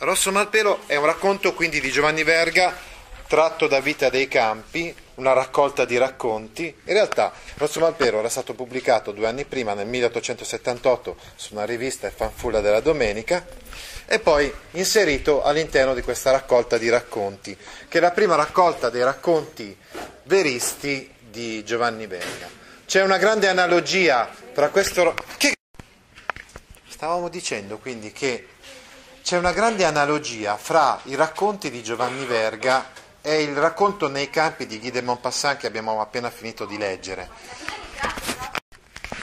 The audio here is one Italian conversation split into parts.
Rosso Malpelo è un racconto quindi di Giovanni Verga tratto da Vita dei Campi, una raccolta di racconti. In realtà Rosso Malpelo era stato pubblicato due anni prima, nel 1878, su una rivista Il Fanfulla della Domenica, e poi inserito all'interno di questa raccolta di racconti, che è la prima raccolta dei racconti veristi di Giovanni Verga. C'è una grande analogia tra questo... Che... Stavamo dicendo quindi che c'è una grande analogia fra i racconti di Giovanni Verga e il racconto nei campi di Guy de Maupassant che abbiamo appena finito di leggere.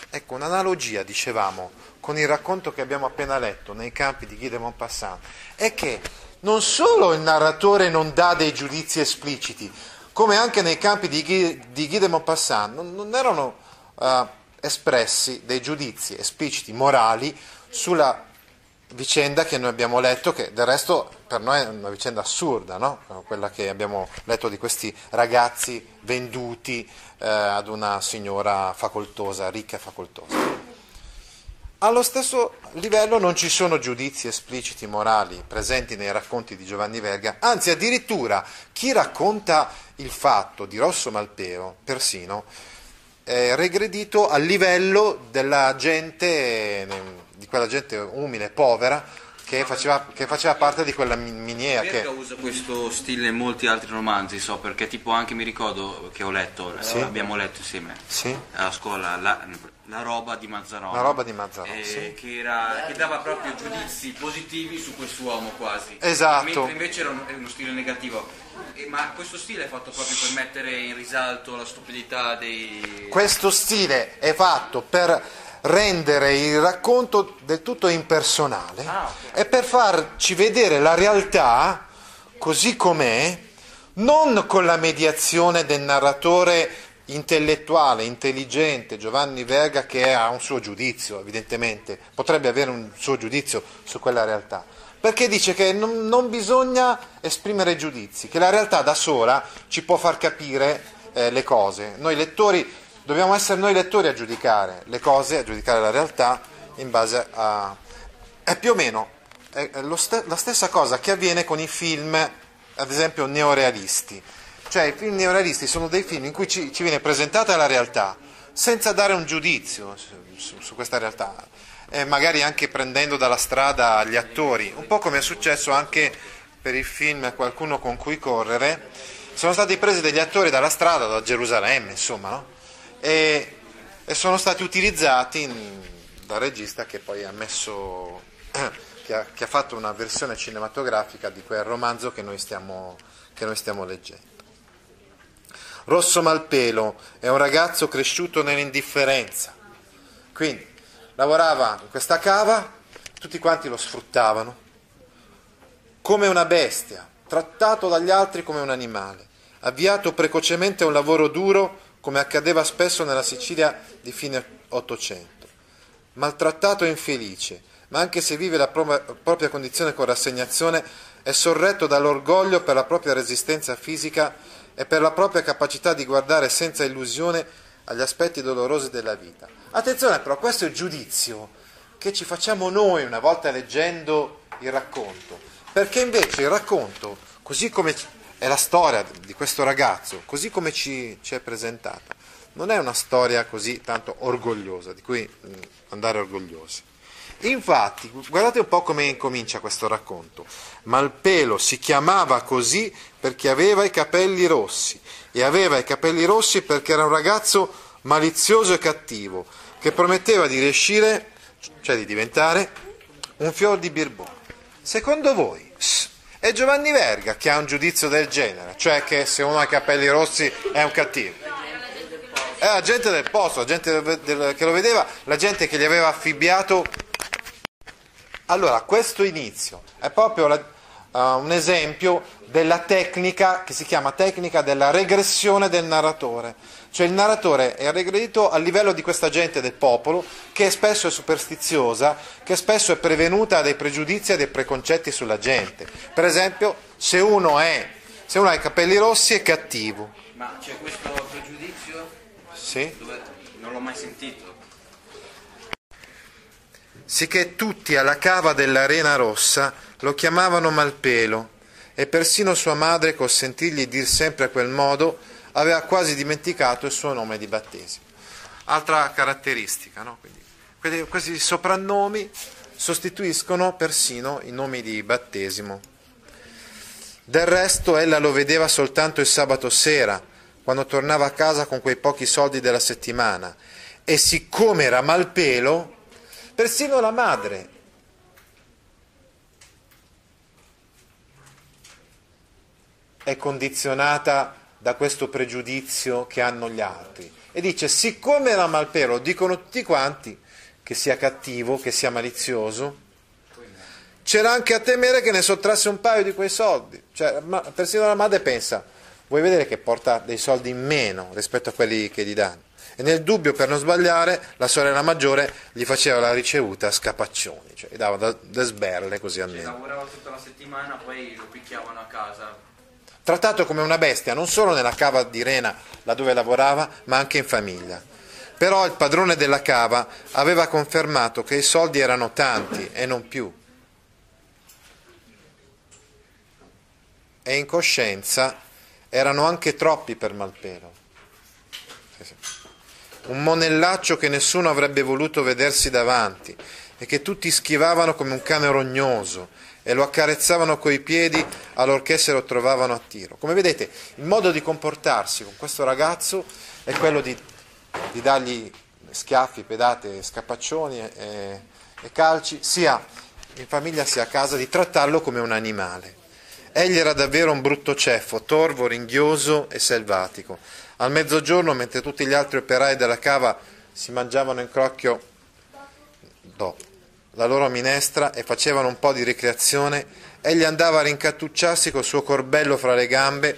Ecco, un'analogia, dicevamo, con il racconto che abbiamo appena letto nei campi di Guy de Maupassant è che non solo il narratore non dà dei giudizi espliciti, come anche nei campi di Guy, di Guy de Maupassant non, non erano uh, espressi dei giudizi espliciti, morali, sulla vicenda che noi abbiamo letto, che del resto per noi è una vicenda assurda, no? quella che abbiamo letto di questi ragazzi venduti eh, ad una signora facoltosa, ricca e facoltosa. Allo stesso livello non ci sono giudizi espliciti morali presenti nei racconti di Giovanni Verga, anzi addirittura chi racconta il fatto di Rosso Malpero, persino, è regredito al livello della gente, di quella gente umile, povera, che faceva, che faceva, parte di quella miniera. Verga che... usa questo stile in molti altri romanzi, so, perché tipo anche mi ricordo che ho letto, sì. abbiamo letto insieme sì. a scuola, la, la roba di Mazzarone. La roba di Mazzarone, eh, sì. che, era, che, dava proprio giudizi positivi su quest'uomo quasi. Esatto. Mentre invece era uno stile negativo. Eh, ma questo stile è fatto proprio per mettere in risalto la stupidità dei... Questo stile è fatto per rendere il racconto del tutto impersonale ah, okay. e per farci vedere la realtà così com'è, non con la mediazione del narratore intellettuale, intelligente, Giovanni Verga che ha un suo giudizio, evidentemente, potrebbe avere un suo giudizio su quella realtà, perché dice che non, non bisogna esprimere giudizi, che la realtà da sola ci può far capire eh, le cose. Noi lettori dobbiamo essere noi lettori a giudicare le cose, a giudicare la realtà in base a... è più o meno st- la stessa cosa che avviene con i film, ad esempio, neorealisti. Cioè i film neorealisti sono dei film in cui ci, ci viene presentata la realtà senza dare un giudizio su, su, questa realtà, e magari anche prendendo dalla strada gli attori, un po' come è successo anche per il film Qualcuno con cui correre, sono stati presi degli attori dalla strada, da Gerusalemme, insomma, no? E, e, sono stati utilizzati in, dal regista che poi ha messo, che ha, che ha, fatto una versione cinematografica di quel romanzo che noi stiamo, che noi stiamo leggendo. Rosso Malpelo è un ragazzo cresciuto nell'indifferenza, quindi lavorava in questa cava, tutti quanti lo sfruttavano come una bestia, trattato dagli altri come un animale, avviato precocemente a un lavoro duro come accadeva spesso nella Sicilia di fine Ottocento, maltrattato e infelice, ma anche se vive la propria condizione con rassegnazione, è sorretto dall'orgoglio per la propria resistenza fisica e per la propria capacità di guardare senza illusione agli aspetti dolorosi della vita. Attenzione però, questo è il giudizio che ci facciamo noi una volta leggendo il racconto, perché invece il racconto, così come è la storia di questo ragazzo, così come ci, ci è presentata, non è una storia così tanto orgogliosa, di cui mh, andare orgogliosi. Infatti, guardate un po' come incomincia questo racconto. Malpelo si chiamava così perché aveva i capelli rossi e aveva i capelli rossi perché era un ragazzo malizioso e cattivo che prometteva di riuscire, cioè di diventare, un fior di birbone. Secondo voi è Giovanni Verga che ha un giudizio del genere, cioè che se uno ha i capelli rossi è un cattivo. È la gente del posto, la gente del, del, che lo vedeva, la gente che gli aveva affibbiato Allora, questo inizio è proprio la, uh, un esempio della tecnica che si chiama tecnica della regressione del narratore. Cioè il narratore è regredito a livello di questa gente del popolo che spesso è superstiziosa, che spesso è prevenuta dai pregiudizi e dei preconcetti sulla gente. Per esempio, se uno, è, se uno ha i capelli rossi è cattivo. Ma c'è questo pregiudizio? Sì? Dove non l'ho mai sentito. Sicché tutti alla cava dell'arena rossa lo chiamavano Malpelo e persino sua madre, col sentirgli dir sempre a quel modo, aveva quasi dimenticato il suo nome di battesimo. Altra caratteristica, no? Quindi, questi soprannomi sostituiscono persino i nomi di battesimo. Del resto ella lo vedeva soltanto il sabato sera, quando tornava a casa con quei pochi soldi della settimana, e siccome era malpelo, persino la madre è condizionata da questo pregiudizio che hanno gli altri. E dice, siccome era malpelo, dicono tutti quanti che sia cattivo, che sia malizioso, c'era anche a temere che ne sottrasse un paio di quei soldi. Cioè, ma, persino la madre pensa, vuoi vedere che porta dei soldi in meno rispetto a quelli che gli danno? E nel dubbio, per non sbagliare, la sorella maggiore gli faceva la ricevuta a scapaccioni, cioè gli dava da, da sberle così Cioè, almeno. lavorava tutta la settimana, poi lo picchiavano a casa. trattato come una bestia non solo nella cava di Rena, laddove lavorava, ma anche in famiglia. Però il padrone della cava aveva confermato che i soldi erano tanti e non più. E in coscienza erano anche troppi per Malpelo. Un monellaccio che nessuno avrebbe voluto vedersi davanti e che tutti schivavano come un cane rognoso e lo accarezzavano coi piedi allorché se lo trovavano a tiro. Come vedete, il modo di comportarsi con questo ragazzo è quello di, di dargli schiaffi, pedate, scapaccioni e, e calci, sia in famiglia sia a casa, di trattarlo come un animale. Egli era davvero un brutto ceffo, torvo, ringhioso e selvatico. Al mezzogiorno, mentre tutti gli altri operai della cava si mangiavano in crocchio no, la loro minestra e facevano un po' di ricreazione, egli andava a rincattucciarsi col suo corbello fra le gambe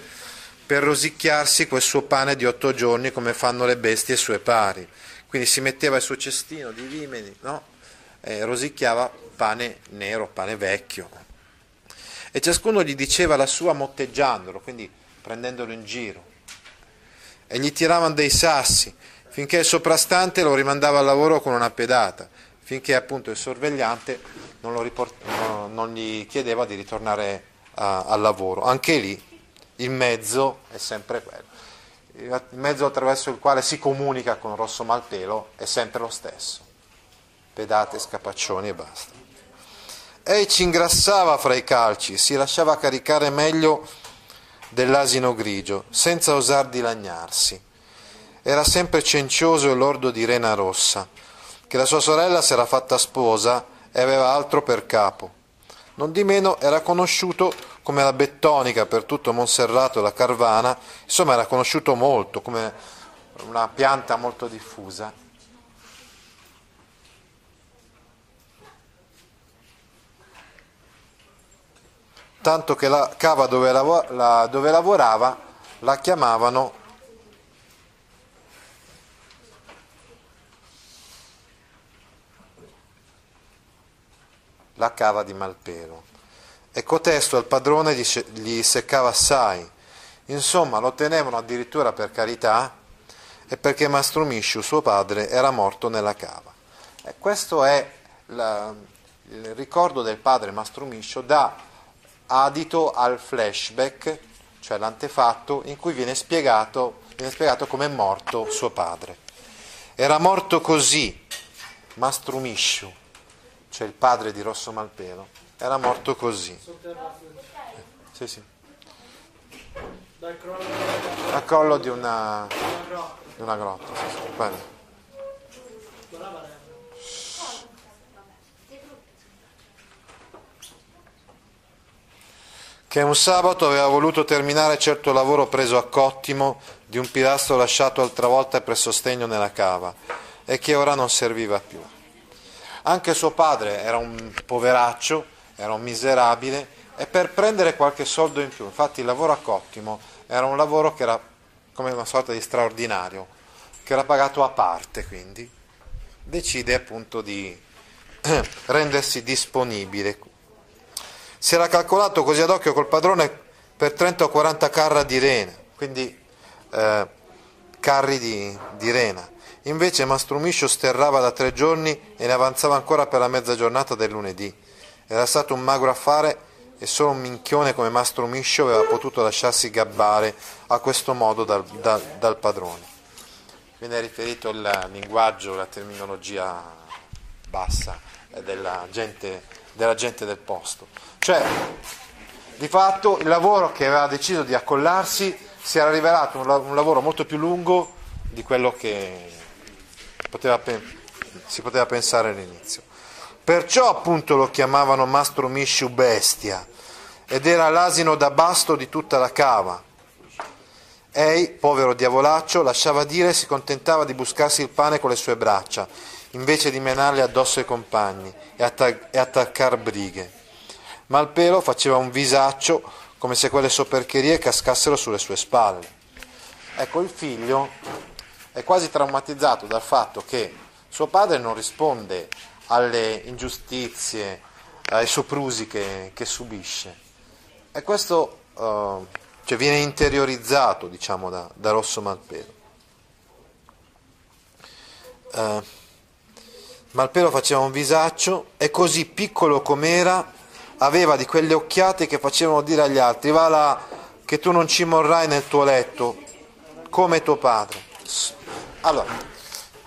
per rosicchiarsi quel suo pane di otto giorni come fanno le bestie sue pari. Quindi si metteva il suo cestino di vimeni, no? E rosicchiava pane nero, pane vecchio. E ciascuno gli diceva la sua motteggiandolo, quindi prendendolo in giro. E gli tiravano dei sassi, finché il soprastante lo rimandava al lavoro con una pedata, finché appunto il sorvegliante non, riport- no- non gli chiedeva di ritornare a- al lavoro. Anche lì il mezzo è sempre quello. Il mezzo attraverso il quale si comunica con Rosso Malpelo è sempre lo stesso. Pedate, scapaccioni e basta. Ei ci ingrassava fra i calci, si lasciava caricare meglio dell'asino grigio, senza osar dilagnarsi. Era sempre cencioso e lordo di rena rossa, che la sua sorella si era fatta sposa e aveva altro per capo. Non di meno era conosciuto come la bettonica per tutto Monserrato e la Carvana, insomma era conosciuto molto come una pianta molto diffusa. Tanto che la cava dove, lavo- la- dove lavorava la chiamavano la cava di Malpelo. E cotesto al padrone gli, se- gli seccava assai. Insomma, lo tenevano addirittura per carità e perché Mastro Misciu, suo padre, era morto nella cava. E questo è la- il ricordo del padre Mastro Miscio da adito al flashback, cioè l'antefatto, in cui viene spiegato, viene spiegato come è morto suo padre. Era morto così, Mastro Misciu, cioè il padre di Rosso Malpelo, era morto così. Sì, sì. Dal collo di una, di una grotta. Sì, che un sabato aveva voluto terminare certo lavoro preso a cottimo di un pilastro lasciato altra volta per sostegno nella cava e che ora non serviva più. Anche suo padre era un poveraccio, era un miserabile e per prendere qualche soldo in più, infatti il lavoro a Cottimo era un lavoro che era come una sorta di straordinario, che era pagato a parte, quindi decide appunto di rendersi disponibile. Si era calcolato così ad occhio col padrone per 30 o 40 carra di rena, quindi eh, carri di, di rena. Invece Mastrumiscio sterrava da tre giorni e ne avanzava ancora per la mezza giornata del lunedì. Era stato un magro affare e solo un minchione come Mastro Miscio aveva potuto lasciarsi gabbare a questo modo dal, dal, dal padrone. Viene riferito il linguaggio, la terminologia bassa della gente, della gente del posto. Cioè, di fatto, il lavoro che aveva deciso di accollarsi si era rivelato un, un lavoro molto più lungo di quello che poteva, si poteva pensare all'inizio. Perciò appunto lo chiamavano Mastro Misciu Bestia ed era l'asino da basto di tutta la cava. Ei, povero diavolaccio, lasciava dire e si contentava di buscarsi il pane con le sue braccia, invece di menarle addosso ai compagni e, attac- e attaccar brighe. Malpelo faceva un visaccio come se quelle sopercherie cascassero sulle sue spalle. Ecco, il figlio è quasi traumatizzato dal fatto che suo padre non risponde alle ingiustizie, ai soprusi che, che subisce. E questo uh, cioè viene interiorizzato diciamo, da, da Rosso Malpelo. Uh, Malpelo faceva un visaccio e così piccolo com'era aveva di quelle occhiate che facevano dire agli altri va là che tu non ci morrai nel tuo letto come tuo padre. Allora,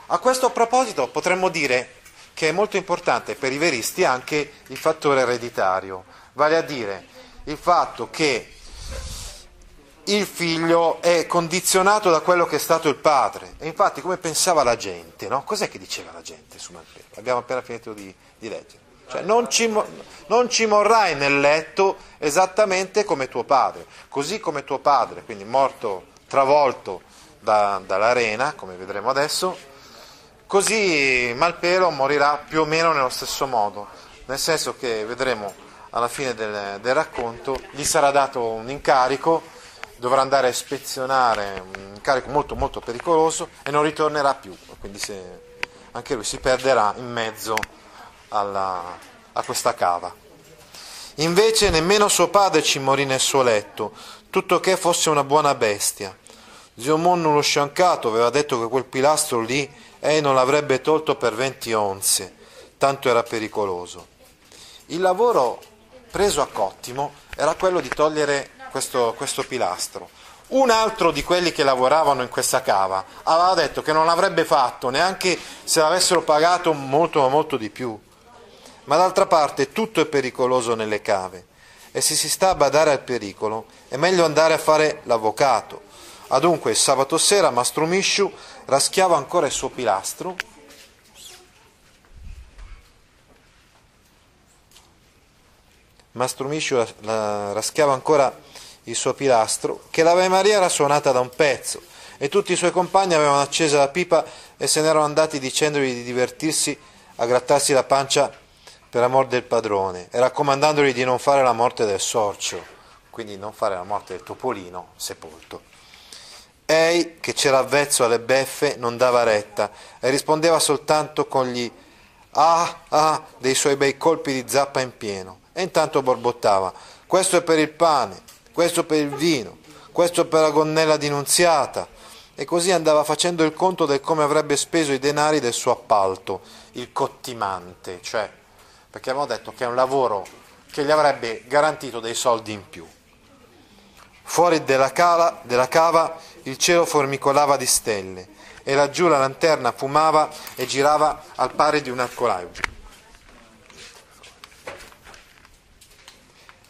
a questo proposito potremmo dire che è molto importante per i veristi anche il fattore ereditario, vale a dire il fatto che il figlio è condizionato da quello che è stato il padre. E infatti come pensava la gente, no? Cos'è che diceva la gente su Malpelo? Abbiamo appena finito di, di leggere. Cioè, non ci, non ci morrai nel letto esattamente come tuo padre, così come tuo padre, quindi morto, travolto da, dall'arena, come vedremo adesso, Così Malpelo morirà più o meno nello stesso modo, nel senso che vedremo alla fine del, del racconto, gli sarà dato un incarico, dovrà andare a ispezionare un incarico molto molto pericoloso e non ritornerà più, quindi se, anche lui si perderà in mezzo alla, a questa cava. Invece nemmeno suo padre ci morì nel suo letto, tutto che fosse una buona bestia. Zio Monnu lo sciancato aveva detto che quel pilastro lì ei non l'avrebbe tolto per 20 onze, tanto era pericoloso. Il lavoro preso a Cottimo era quello di togliere questo, questo pilastro. Un altro di quelli che lavoravano in questa cava aveva detto che non l'avrebbe fatto neanche se l'avessero pagato molto molto di più. Ma d'altra parte tutto è pericoloso nelle cave e se si sta a badare al pericolo è meglio andare a fare l'avvocato. Adunque il sabato sera Mastro Misciu raschiava ancora il suo pilastro Mastro Miscio raschiava ancora il suo pilastro, che l'Ave Maria era suonata da un pezzo, e tutti i suoi compagni avevano accesa la pipa e se ne erano andati dicendogli di divertirsi a grattarsi la pancia per amor del padrone e raccomandandogli di non fare la morte del sorcio, quindi non fare la morte del topolino sepolto. Ei, che c'era avvezzo alle beffe, non dava retta e rispondeva soltanto con gli ah ah dei suoi bei colpi di zappa in pieno. E intanto borbottava: Questo è per il pane, questo per il vino, questo per la gonnella dinunziata. E così andava facendo il conto del come avrebbe speso i denari del suo appalto, il cottimante, cioè, perché avevamo detto che è un lavoro che gli avrebbe garantito dei soldi in più. Fuori della cava, della cava il cielo formicolava di stelle e laggiù la lanterna fumava e girava al pari di un arcolaio.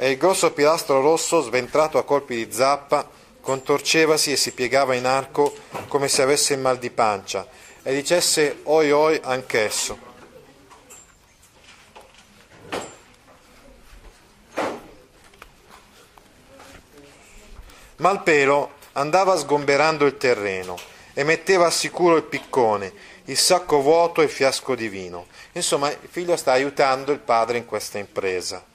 E il grosso pilastro rosso, sventrato a colpi di zappa, contorcevasi e si piegava in arco come se avesse il mal di pancia e dicesse oi oi anch'esso. Malpelo andava sgomberando il terreno e metteva al sicuro il piccone, il sacco vuoto e il fiasco di vino. Insomma, il figlio sta aiutando il padre in questa impresa.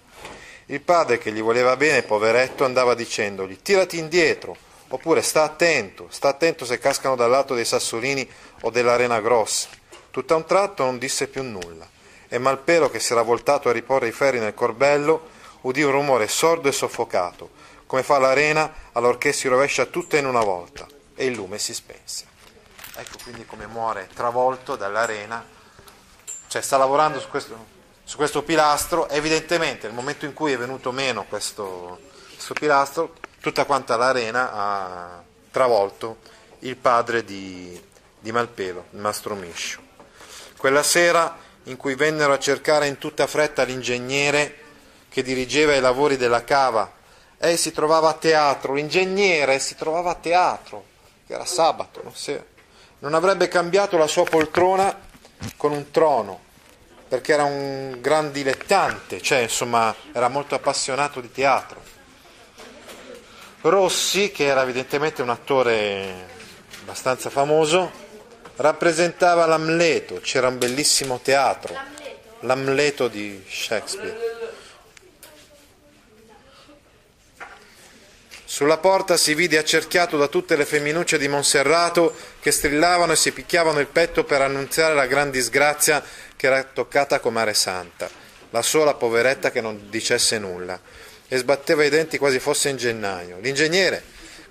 Il padre che gli voleva bene, poveretto, andava dicendogli tirati indietro, oppure sta attento, sta attento se cascano dal lato dei sassolini o dell'arena grossa. Tutto a un tratto non disse più nulla e Malpelo, che si era voltato a riporre i ferri nel corbello, udì un rumore sordo e soffocato, come fa l'arena allorché si rovescia tutta in una volta, e il lume si spense. Ecco quindi come muore travolto dall'arena, cioè sta lavorando su questo, su questo pilastro, evidentemente nel momento in cui è venuto meno questo, questo pilastro, tutta quanta l'arena ha travolto il padre di, di Malpelo, il mastro Miscio. Quella sera in cui vennero a cercare in tutta fretta l'ingegnere che dirigeva i lavori della cava. Ei si trovava a teatro, l'ingegnere si trovava a teatro, era sabato, non, si, non avrebbe cambiato la sua poltrona con un trono, perché era un gran dilettante, cioè insomma era molto appassionato di teatro. Rossi, che era evidentemente un attore abbastanza famoso, rappresentava l'Amleto, c'era un bellissimo teatro, l'Amleto di Shakespeare. Sulla porta si vide accerchiato da tutte le femminucce di Monserrato che strillavano e si picchiavano il petto per annunziare la gran disgrazia che era toccata a Comare Santa, la sola poveretta che non dicesse nulla, e sbatteva i denti quasi fosse in gennaio. L'ingegnere,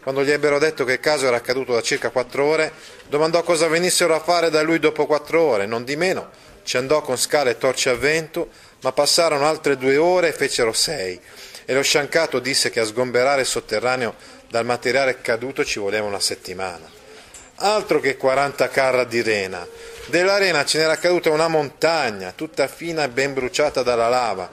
quando gli ebbero detto che il caso era accaduto da circa quattro ore, domandò cosa venissero a fare da lui dopo quattro ore, non di meno ci andò con scale e torce a vento, ma passarono altre due ore e fecero sei, e lo sciancato disse che a sgomberare il sotterraneo dal materiale caduto ci voleva una settimana. Altro che 40 carra di rena. Dell'arena ce n'era caduta una montagna, tutta fina e ben bruciata dalla lava,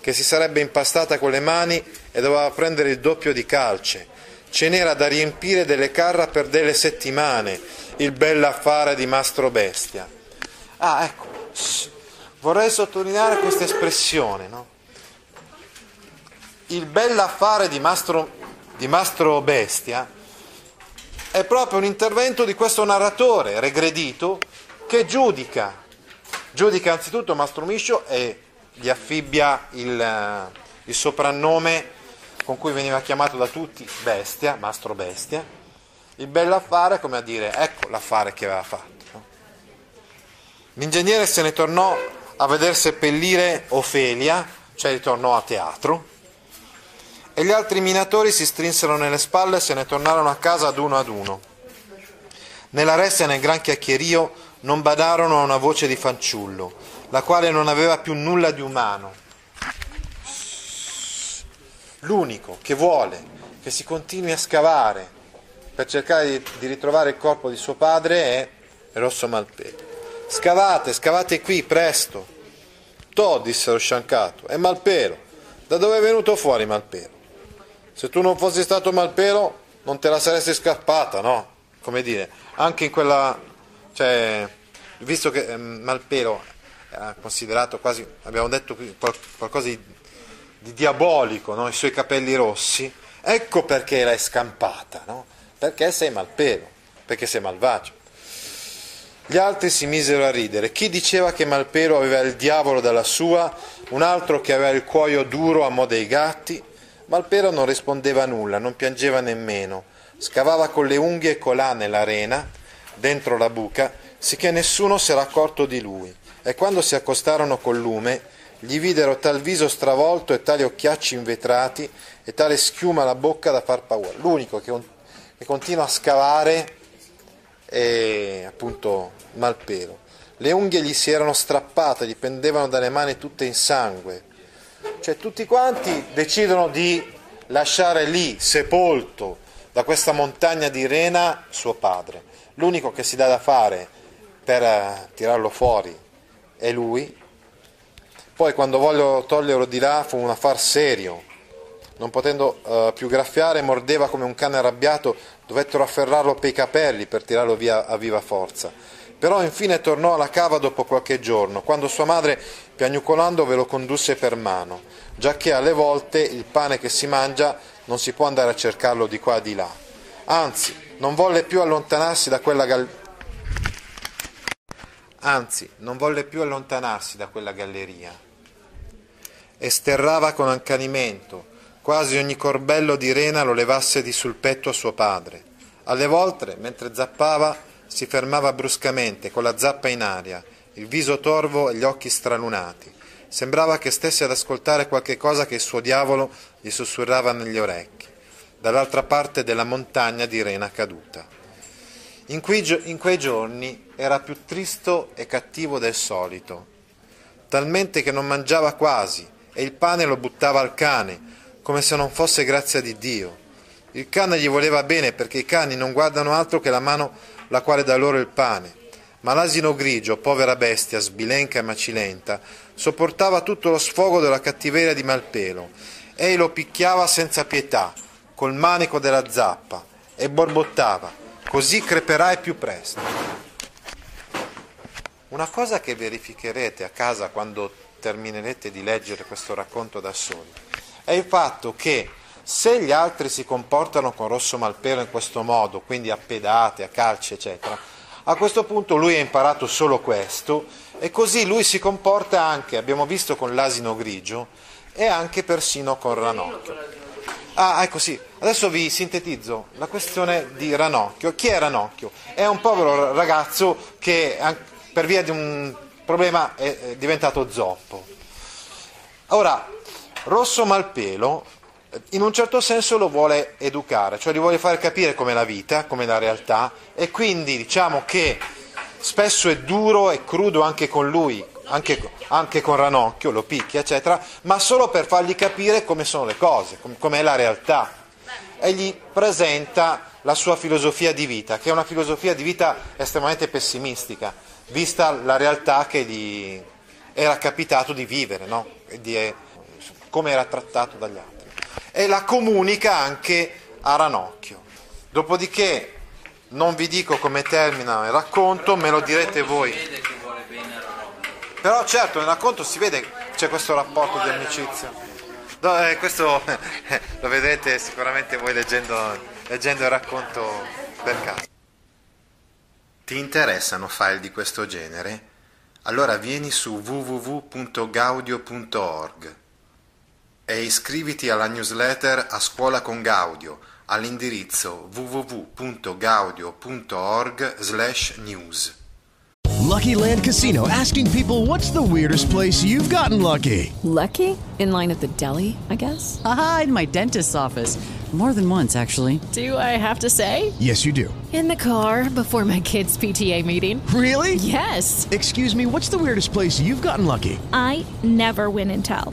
che si sarebbe impastata con le mani e doveva prendere il doppio di calce ce n'era da riempire delle carra per delle settimane, il bell'affare di Mastro Bestia. Ah, ecco, vorrei sottolineare questa espressione, no? Il bell'affare di Mastro, di Mastro Bestia è proprio un intervento di questo narratore regredito che giudica, giudica anzitutto Mastro Miscio e gli affibbia il, il soprannome con cui veniva chiamato da tutti bestia, mastro bestia, il bell'affare come a dire ecco l'affare che aveva fatto. L'ingegnere se ne tornò a veder seppellire Ofelia, cioè ritornò a teatro, e gli altri minatori si strinsero nelle spalle e se ne tornarono a casa ad uno ad uno. Nella ressa e nel gran chiacchierio non badarono a una voce di fanciullo, la quale non aveva più nulla di umano l'unico che vuole che si continui a scavare per cercare di, ritrovare il corpo di suo padre è Rosso Malpelo. Scavate, scavate qui, presto. To, disse lo sciancato, è Malpelo. Da dove è venuto fuori Malpelo? Se tu non fossi stato Malpelo non te la saresti scappata, no? Come dire, anche in quella... cioè, visto che eh, Malpelo era considerato quasi, abbiamo detto qualcosa di di diabolico, no? i suoi capelli rossi, ecco perché l'hai scampata, no? perché sei malpelo, perché sei malvagio. Gli altri si misero a ridere. Chi diceva che Malpelo aveva il diavolo dalla sua, un altro che aveva il cuoio duro a mo' dei gatti. Malpelo non rispondeva nulla, non piangeva nemmeno. Scavava con le unghie colà nell'arena, dentro la buca, sicché nessuno si era accorto di lui. E quando si accostarono col lume, gli videro tal viso stravolto e tali occhiacci invetrati e tale schiuma alla bocca da far paura. L'unico che, che continua a scavare è appunto Malpelo. Le unghie gli si erano strappate, gli pendevano dalle mani tutte in sangue. Cioè tutti quanti decidono di lasciare lì, sepolto da questa montagna di rena, suo padre. L'unico che si dà da fare per eh, tirarlo fuori è lui, poi quando voglio toglierlo di là fu un affar serio. Non potendo uh, più graffiare, mordeva come un cane arrabbiato, dovettero afferrarlo per i capelli per tirarlo via a viva forza. Però infine tornò alla cava dopo qualche giorno, quando sua madre, piagnucolando, ve lo condusse per mano, giacché alle volte il pane che si mangia non si può andare a cercarlo di qua e di là. Anzi, non volle più allontanarsi da quella gal- Anzi, non volle più allontanarsi da quella galleria. Esterrava con accanimento, quasi ogni corbello di rena lo levasse di sul petto a suo padre. Alle volte, mentre zappava, si fermava bruscamente, con la zappa in aria, il viso torvo e gli occhi stralunati. Sembrava che stesse ad ascoltare qualche cosa che il suo diavolo gli sussurrava negli orecchi, dall'altra parte della montagna di rena caduta. In quei, in quei giorni era più tristo e cattivo del solito, talmente che non mangiava quasi e il pane lo buttava al cane, come se non fosse grazia di Dio. Il cane gli voleva bene perché i cani non guardano altro che la mano la quale dà loro il pane. Ma l'asino grigio, povera bestia, sbilenca e macilenta, sopportava tutto lo sfogo della cattiveria di Malpelo. Ei lo picchiava senza pietà, col manico della zappa, e borbottava, così creperai più presto. Una cosa che verificherete a casa quando terminerete di leggere questo racconto da soli è il fatto che se gli altri si comportano con Rosso Malpelo in questo modo, quindi a pedate, a calci, eccetera, a questo punto lui ha imparato solo questo e così lui si comporta anche, abbiamo visto con l'asino grigio e anche persino con Ranocchio. Ah, ecco sì, adesso vi sintetizzo la questione di Ranocchio. Chi è Ranocchio? È un povero ragazzo che per via di un problema è diventato zoppo. Ora, Rosso Malpelo in un certo senso lo vuole educare, cioè gli vuole far capire com'è la vita, com'è la realtà e quindi diciamo che spesso è duro e crudo anche con lui, anche, anche con Ranocchio, lo picchia, eccetera, ma solo per fargli capire come sono le cose, com- com'è la realtà. E gli presenta la sua filosofia di vita, che è una filosofia di vita estremamente pessimistica, vista la realtà che gli era capitato di vivere, no? di, eh, come era trattato dagli altri e la comunica anche a Ranocchio. Dopodiché non vi dico come termina il racconto, me lo direte voi. Però certo nel racconto si vede c'è questo rapporto di amicizia. Eh, questo lo vedrete sicuramente voi leggendo, leggendo il racconto per caso. Ti interessano file di questo genere? Allora vieni su www.gaudio.org e iscriviti alla newsletter A Scuola con Gaudio all'indirizzo www.gaudio.org/news. Lucky Land Casino asking people what's the weirdest place you've gotten lucky? Lucky? In line at the deli, I guess. Aha, in my dentist's office. More than once, actually. Do I have to say? Yes, you do. In the car before my kids' PTA meeting. Really? Yes. Excuse me, what's the weirdest place you've gotten lucky? I never win and tell.